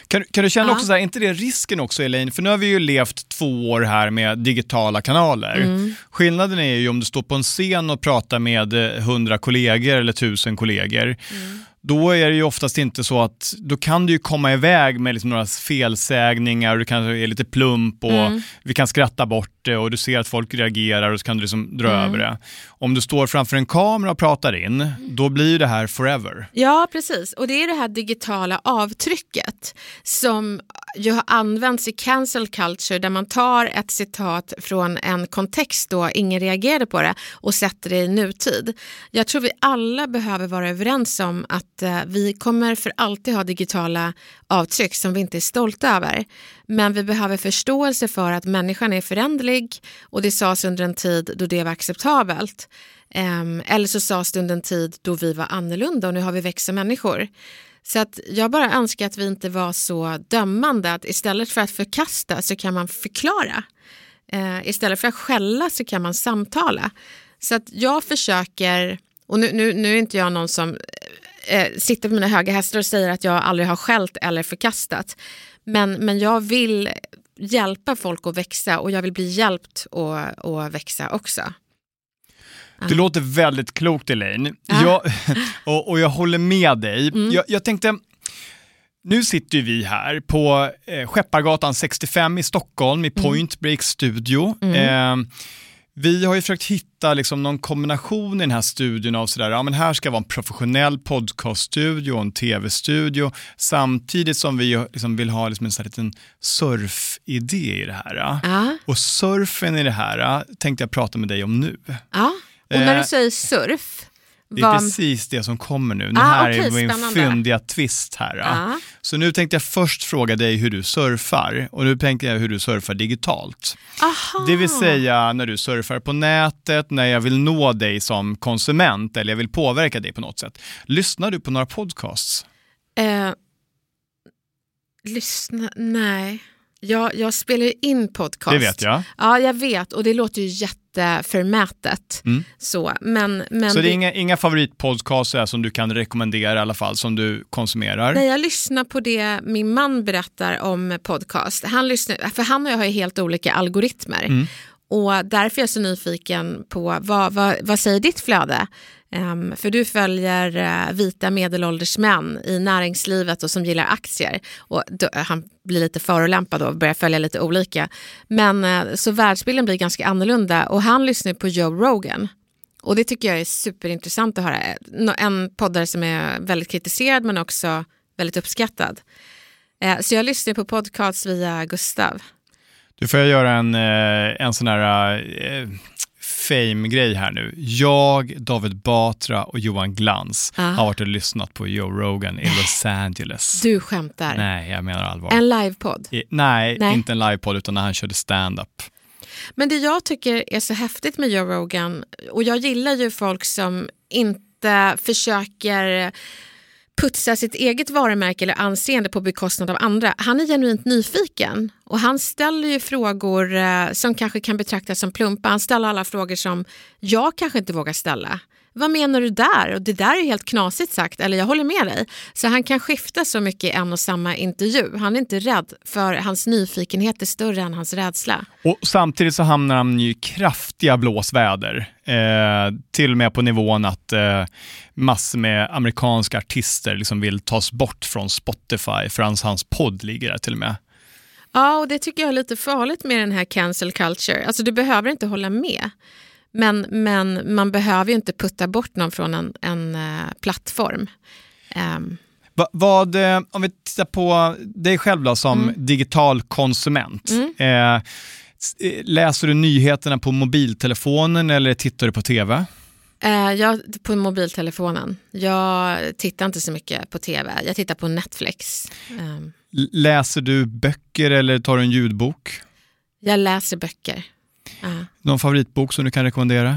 Kan, kan du känna Ja. också så här, är inte det risken också Elaine? För nu har vi ju levt två år här med digitala kanaler. Mm. Skillnaden är ju om du står på en scen och pratar med eh, hundra kollegor eller tusen kollegor. Mm. Då är det ju oftast inte så att, då kan du ju komma iväg med liksom några felsägningar och du kanske är lite plump och Mm. vi kan skratta bort det och du ser att folk reagerar och så kan du liksom dra Mm. över det. Om du står framför en kamera och pratar in, då blir det här forever. Ja, precis. Och det är det här digitala avtrycket som ju har använts i cancel culture där man tar ett citat från en kontext då ingen reagerade på det och sätter det i nutid. Jag tror vi alla behöver vara överens om att eh, vi kommer för alltid ha digitala avtryck som vi inte är stolta över. Men vi behöver förståelse för att människan är föränderlig och det sades under en tid då det var acceptabelt. Ehm, eller så sades det under en tid då vi var annorlunda och nu har vi växa människor. Så att jag bara önskar att vi inte var så dömande att istället för att förkasta så kan man förklara. Ehm, istället för att skälla så kan man samtala. Så att jag försöker, och nu, nu, nu är inte jag någon som eh, sitter på mina höga hästar och säger att jag aldrig har skällt eller förkastat. Men, men jag vill hjälpa folk att växa och jag vill bli hjälpt att, att växa också. Det låter väldigt klokt Elaine. Ja. Jag, och, och jag håller med dig. Mm. Jag, jag tänkte, nu sitter vi här på eh, Skeppargatan 65 i Stockholm i Point Break Studio. Mm. Eh, vi har ju försökt hitta liksom någon kombination i den här studion av sådär, ja men här ska vara en professionell podcaststudio och en tv-studio samtidigt som vi liksom vill ha liksom en sån här liten surfidé i det här. Ja, Och surfen i det här tänkte jag prata med dig om nu. ja. Och när Eh, du säger surf, Det är vad- precis det som kommer nu. Det Ah, här okej, är min spännande. fyndiga twist här. Ja. Så nu tänkte jag först fråga dig hur du surfar och nu tänkte jag hur du surfar digitalt. Aha. Det vill säga när du surfar på nätet, när jag vill nå dig som konsument eller jag vill påverka dig på något sätt. Lyssnar du på några podcasts? Eh, lyssna, nej. Jag, jag spelar ju in podcast. Det vet jag. Ja, jag vet och det låter ju jätteförmätet. Mm. Så, men, men Så det är inga, inga favoritpodcaster som du kan rekommendera i alla fall, som du konsumerar? Nej, jag lyssnar på det min man berättar om podcast. Han, lyssnar, för han och jag har ju helt olika algoritmer. Mm. Och därför är jag så nyfiken på vad, vad, vad säger ditt flöde? Um, för du följer uh, vita medelålders män i näringslivet och som gillar aktier. Och då, han blir lite förolämpad och börjar följa lite olika. Men uh, så världsbilden blir ganska annorlunda och han lyssnar på Joe Rogan. Och det tycker jag är superintressant att höra. En poddare som är väldigt kritiserad men också väldigt uppskattad. Uh, så jag lyssnar på podcasts via Gustav. Du får jag göra en, en sån här fame-grej här nu. Jag, David Batra och Johan Glans Ah. har varit och lyssnat på Joe Rogan i Los Angeles. Du skämtar. Nej, jag menar allvar. En livepodd. Nej, Nej. inte en livepodd utan när han körde stand-up. Men det jag tycker är så häftigt med Joe Rogan, och jag gillar ju folk som inte försöker putsa sitt eget varumärke eller anseende på bekostnad av andra. Han är genuint nyfiken och han ställer ju frågor eh, som kanske kan betraktas som plumpa. Han ställer alla frågor som jag kanske inte vågar ställa. Vad menar du där? Och det där är helt knasigt sagt, eller jag håller med dig. Så han kan skifta så mycket i en och samma intervju. Han är inte rädd, för hans nyfikenhet är större än hans rädsla. Och samtidigt så hamnar han i kraftiga blåsväder. Eh, till och med på nivån att eh, massor med amerikanska artister liksom vill tas bort från Spotify för hans, hans podd ligger där till och med. Ja, och det tycker jag är lite farligt med den här cancel culture. Alltså du behöver inte hålla med. Men, men man behöver ju inte putta bort någon från en, en eh, plattform. Ehm, Va, vad, eh, om vi tittar på dig själv då, som Mm. digital konsument. Eh, s- eh, läser du nyheterna på mobiltelefonen eller tittar du på tv? eh, jag, på mobiltelefonen. Jag tittar inte så mycket på tv. Jag tittar på Netflix. L- Läser du böcker eller tar du en ljudbok? jag läser böcker. Ja. Någon favoritbok som du kan rekommendera?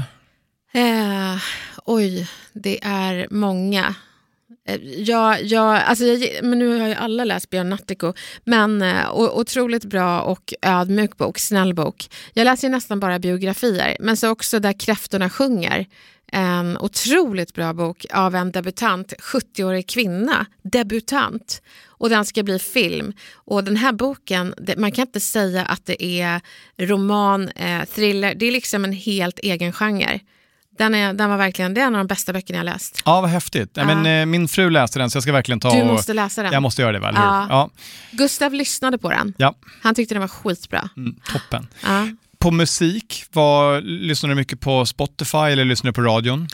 Eh, oj, det är många. Eh, Jag, jag, alltså jag, men nu har ju alla läst Björn Natthiko, men eh, o- otroligt bra och ödmjuk bok, snäll bok. Jag läser ju nästan bara biografier, men så också Där kräftorna sjunger. En otroligt bra bok av en debutant, 70-årig kvinna, debutant. Och den ska bli film. Och den här boken, det, man kan inte säga att det är roman, eh, thriller, det är liksom en helt egen genre. Den, är, den var verkligen, det är en av de bästa böckerna jag läst. Ja, vad häftigt. Ja. Men, eh, min fru läste den så jag ska verkligen ta Du och... måste läsa den. Jag måste göra det, hur? Ja. Ja. Gustav lyssnade på den. Ja. Han tyckte den var skitbra. Mm, toppen. Ja. På musik, vad, lyssnar du mycket på Spotify eller lyssnar du på radion?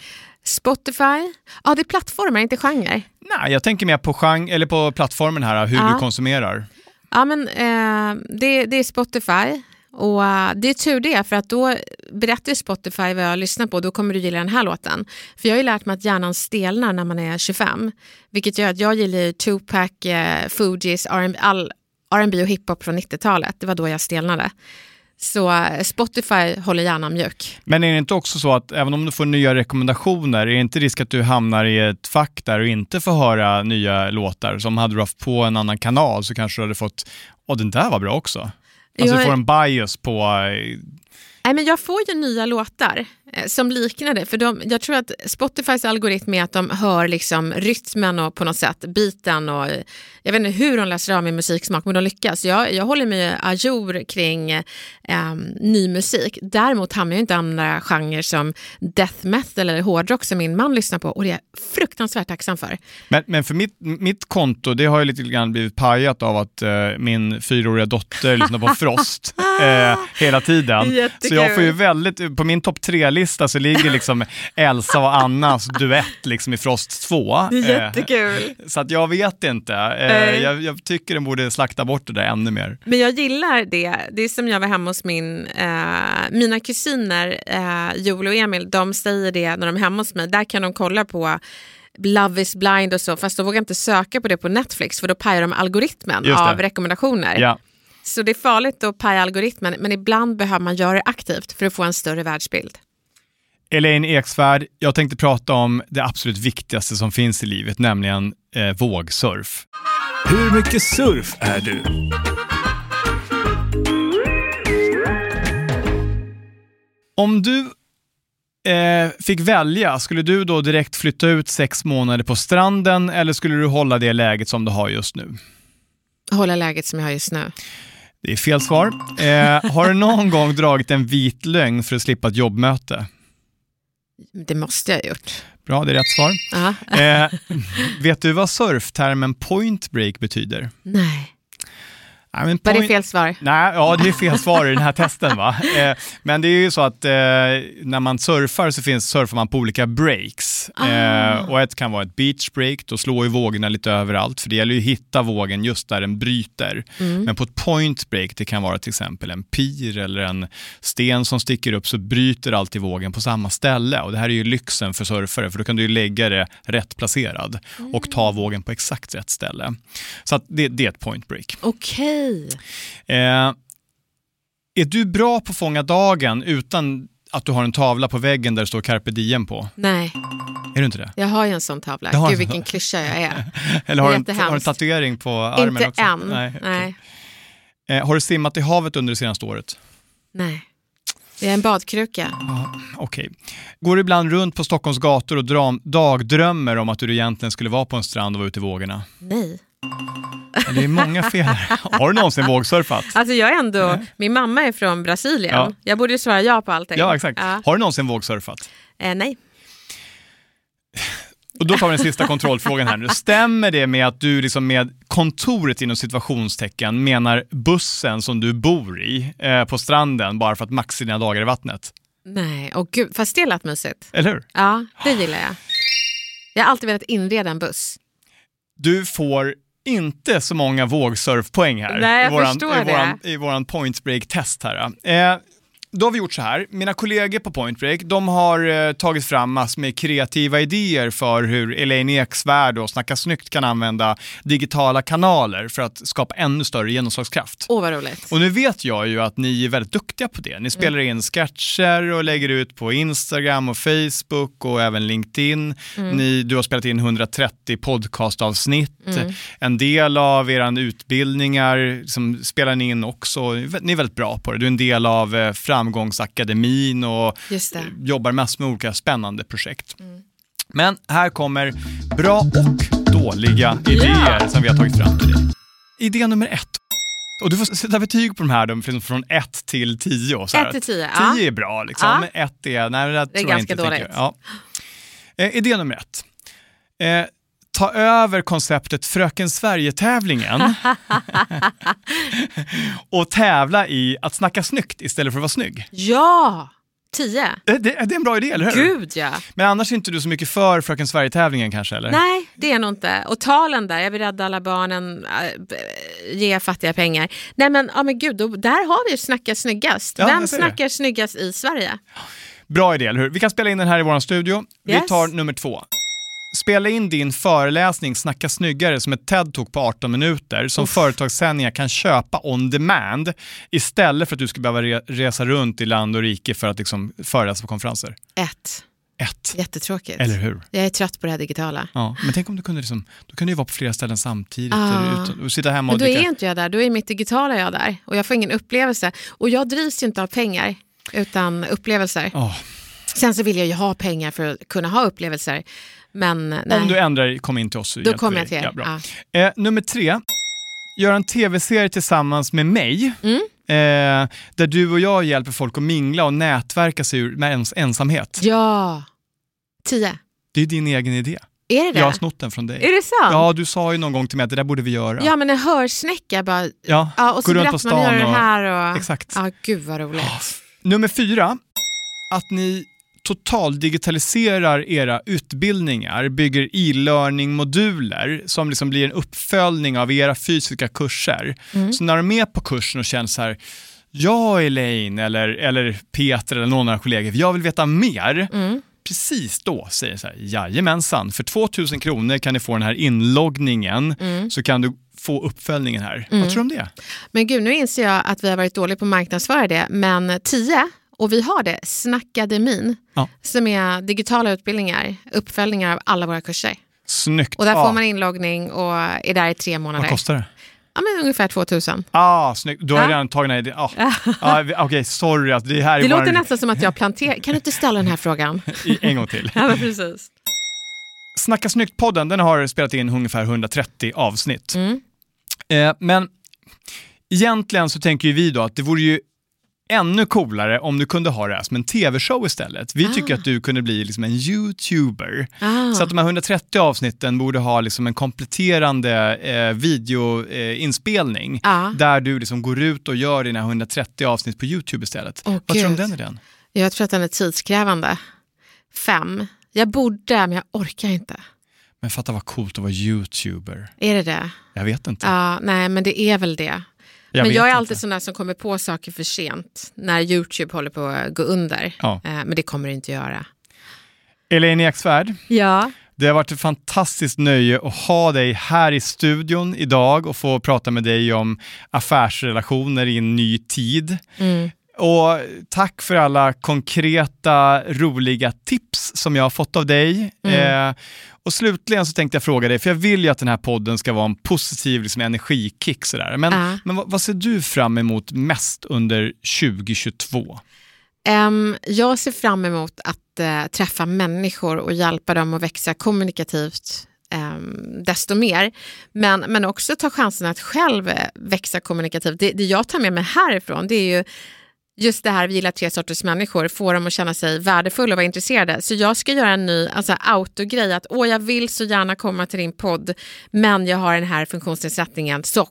Spotify, ja det är plattformar, inte genre. Nej, jag tänker mer på, genre, eller på plattformen här, hur Ja. du konsumerar. Ja men eh, det, det är Spotify. Och eh, det är tur det, för att då berättar Spotify vad jag lyssnar på, då kommer du gilla den här låten. För jag har ju lärt mig att hjärnan stelnar när man är 25, vilket gör att jag gillar Tupac, eh, Fugees, all R&B och hiphop från 90-talet. Det var då jag stelnade. Så eh, Spotify håller hjärnan mjuk. Men är det inte också så att även om du får nya rekommendationer, är det inte risk att du hamnar i ett fack där och inte får höra nya låtar? Som hade du haft på en annan kanal så kanske du hade fått, åh den där var bra också. Alltså Jag du får en bias på, eh, Nej, men jag får ju nya låtar som liknar det. För de, jag tror att Spotifys algoritm är att de hör liksom rytmen och på något sätt biten och eh, jag vet inte hur de läser av min musiksmak men de lyckas. Jag, jag håller mig ajour kring eh, ny musik. Däremot hamnar jag inte i andra genrer som death metal eller hårdrock som min man lyssnar på och det är jag fruktansvärt tacksam för. Men, men för mitt, mitt konto, det har ju lite grann blivit pajat av att eh, min fyraåriga dotter lyssnar på Frost eh, hela tiden. Jättekul. Så jag får ju väldigt, på min topp tre-lista så ligger liksom Elsa och Annas duett liksom i Frost 2. Det är Eh, jättekul. så att jag vet inte. Eh, jag, jag tycker den borde slakta bort det där ännu mer. Men jag gillar det. Det är som jag var hemma hos min, eh, mina kusiner eh, Joel och Emil, de säger det när de är hemma hos mig. Där kan de kolla på Love is blind och så, fast de vågar inte söka på det på Netflix för då pajar de algoritmen av rekommendationer. Ja. Så det är farligt att paja algoritmen, men ibland behöver man göra det aktivt för att få en större världsbild. Elaine Eksvärd, jag tänkte prata om det absolut viktigaste som finns i livet, nämligen eh, vågsurf. Hur mycket surf är du? Om du eh, fick välja, skulle du då direkt flytta ut sex månader på stranden eller skulle du hålla det läget som du har just nu? Hålla läget som jag har just nu. Det är fel svar. Eh, har du någon gång dragit en vit lögn för att slippa ett jobbmöte? Det måste jag ha gjort. Bra, det är rätt svar. Eh, vet du vad surftermen point break betyder? Nej. Ja, men Var det point- fel svar? Nej, ja det är fel svar i den här testen. Va? Eh, men det är ju så att eh, när man surfar så finns, surfar man på olika breaks. Eh, Ah. och ett kan vara ett beach break, då slår ju vågorna lite överallt för det gäller ju att hitta vågen just där den bryter. Mm. Men på ett point break, det kan vara till exempel en pir eller en sten som sticker upp så bryter alltid vågen på samma ställe. Och det här är ju lyxen för surfare för då kan du ju lägga det rätt placerad och ta vågen på exakt rätt ställe. Så det, det är ett point break. Okej. Eh, är du bra på att fånga dagen utan att du har en tavla på väggen där det står carpe diem på? Nej, Är du inte det? jag har ju en sån tavla. Gud sån. vilken klyscha jag är. Eller har du en, har en tatuering på armen Inte också? än. Nej. Nej. okej. Eh, har du simmat i havet under det senaste året? Nej. Det är en badkruka. Okej. Går du ibland runt på Stockholms gator och dram, dagdrömmer om att du egentligen skulle vara på en strand och vara ute i vågorna? Nej. Det är många fel. Har du någonsin vågsurfat? Alltså jag är ändå, min mamma är från Brasilien. Ja. Jag borde ju svara ja på allting. Ja, exakt. Ja. Har du någonsin vågsurfat? Eh, nej. Och då tar vi den sista kontrollfrågan här nu. Stämmer det med att du liksom med kontoret inom situationstecken menar bussen som du bor i eh, på stranden bara för att maxa dina dagar i vattnet? Nej, och gud, fast det lät mysigt. Eller hur? Ja, det gillar jag. Jag har alltid velat inreda en buss. Du får inte så många vågsurfpoäng här Nej, i våran, i våran, i våran point break-test här. Eh, då har vi gjort så här, mina kollegor på Point Break, de har eh, tagit fram massor med kreativa idéer för hur Elaine Eksvärd och Snacka snyggt kan använda digitala kanaler för att skapa ännu större genomslagskraft. Åh, vad roligt. Och nu vet jag ju att ni är väldigt duktiga på det. Ni spelar in sketcher och lägger ut på Instagram och Facebook och även LinkedIn. Ni, du har spelat in 130 podcastavsnitt. En del av era utbildningar som spelar ni in också. Ni är väldigt bra på det. Du är en del av eh, Framgångsakademin och det. jobbar massor med olika spännande projekt. Men här kommer bra och dåliga idéer som vi har tagit fram till dig. Idé nummer ett. Och du får sätta betyg på de här då, från- från 1 till 10. Så här. Ett till tio, ja. 10 är bra, liksom. Ja. men 1 är... Nej, det, tror jag ganska inte, dåligt. Ja. Eh, idé nummer ett. Eh, ta över konceptet Fröken Sverige-tävlingen och tävla i att snacka snyggt istället för att vara snygg. Ja! Tio. Det, det, det är en bra idé, eller hur? Gud ja. Men annars är inte du så mycket för Fröken Sverige-tävlingen kanske? Eller? Nej, det är nog inte. Och talen där, jag vill rädda alla barnen, äh, ge fattiga pengar. Nej men, ja men gud, då, där har vi ju Snacka snyggast. Ja, Vem ser det. snackar snyggast i Sverige? Bra idé, eller hur? Vi kan spela in den här i vår studio. Vi Yes. tar nummer två. Spela in din föreläsning Snacka snyggare som ett TED-talk på 18 minuter som företagssändningar kan köpa on demand istället för att du ska behöva re- resa runt i land och rike för att liksom föreläsa på konferenser. Ett. Ett. Jättetråkigt. Eller hur? Jag är trött på det här digitala. Ja, men tänk om du kunde, liksom, då kunde du vara på flera ställen samtidigt Ah. ut, och sitta hemma Men och då dricka. är inte jag där, då är mitt digitala jag där. Och jag får ingen upplevelse. Och jag drivs ju inte av pengar, utan upplevelser. Åh, Sen så vill jag ju ha pengar för att kunna ha upplevelser. Men nej. Om du ändrar, kom in till oss. så Då kommer jag till er. Ja. Ja. Eh, nummer tre, gör en tv-serie tillsammans med mig. Mm. Eh, där du och jag hjälper folk att mingla och nätverka sig ur med ens ensamhet. ja. Tio. Det är din egen idé. Är det det? Jag har snott den från dig. Är det sant? Ja, du sa ju någon gång till mig att det där borde vi göra. Ja, men en hörsnäcka bara... Ja, Ja, och så berättar man, gör det och... här och... Exakt. Ja, gud vad roligt. Nummer fyra, att ni totaldigitaliserar era utbildningar, bygger e-learning-moduler som liksom blir en uppföljning av era fysiska kurser. Mm. Så när de är med på kursen och känner så här, jag Elaine eller, eller Peter eller någon av era kollegor, jag vill veta mer. Mm. Precis då säger jag så här, jajamensan, för 2000 kronor kan ni få den här inloggningen Mm. så kan du få uppföljningen här. Vad tror du om det? Men gud, nu inser jag att vi har varit dåliga på att marknadsföra det, men 10 och vi har det, Snackadamin, Ja. som är digitala utbildningar, uppföljningar av alla våra kurser. Snyggt. Och där Ja. får man inloggning och är där i tre månader. Vad kostar det? Ja, men ungefär 2000. Ah, snyggt. Du har Ja. redan tagit den. Ah. ah, Okej, sorry. Att det här är Det bara låter en, nästan som att jag planterar. Kan du inte ställa den här frågan? en gång till. ja, precis. Snacka snyggt-podden den har spelat in ungefär 130 avsnitt. Mm. Eh, men egentligen så tänker ju vi då att det vore ju ännu coolare om du kunde ha det här som en tv-show istället. Vi tycker Ah. att du kunde bli liksom en YouTuber. Ah. Så att de här 130 avsnitten borde ha liksom en kompletterande eh, videoinspelning Ja. där du liksom går ut och gör dina 130 avsnitt på YouTube istället. Åh, Vad tror du om Gud. den idén? Jag tror att den är tidskrävande. Fem. Jag borde, men jag orkar inte. Men fatta vad coolt att vara YouTuber. Är det det? Jag vet inte. Ja, nej, men det är väl det. Jag men jag är inte. alltid sån där som kommer på saker för sent när YouTube håller på att gå under. Ja. Eh, Men det kommer det inte göra. Elaine Eksvärd, Ja. det har varit ett fantastiskt nöje att ha dig här i studion idag och få prata med dig om affärsrelationer i en ny tid. Mm. Och tack för alla konkreta, roliga tips som jag har fått av dig. Mm. Eh, och slutligen så tänkte jag fråga dig, för jag vill ju att den här podden ska vara en positiv liksom, energikick. Sådär. Men, Ja. men vad, vad ser du fram emot mest under 2022? Em, jag ser fram emot att eh, träffa människor och hjälpa dem att växa kommunikativt desto mer. Men, men också ta chansen att själv eh, växa kommunikativt. Det, det jag tar med mig härifrån det är ju just det här, vi gillar tre sorters människor, få dem att känna sig värdefulla och vara intresserade. Så jag ska göra en ny alltså, autogrej, att åh, jag vill så gärna komma till din podd, men jag har den här funktionsnedsättningen, så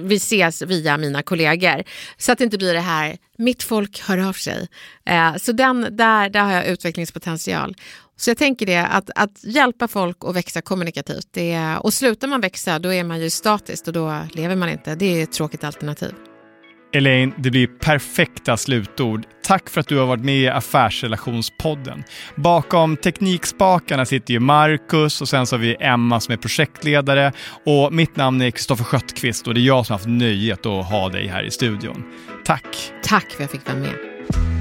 vi ses via mina kollegor. Så att det inte blir det här, mitt folk hör av sig. Eh, så den, där, där har jag utvecklingspotential. Så jag tänker det, att, att hjälpa folk att växa kommunikativt. Det är, och slutar man växa, då är man ju statiskt och då lever man inte. Det är ett tråkigt alternativ. Elaine, det blir perfekta slutord. Tack för att du har varit med i Affärsrelationspodden. Bakom teknikspakarna sitter ju Marcus och sen så har vi Emma som är projektledare och mitt namn är Kristoffer Schöttqvist och det är jag som har haft nöjet att ha dig här i studion. Tack! Tack för att jag fick vara med.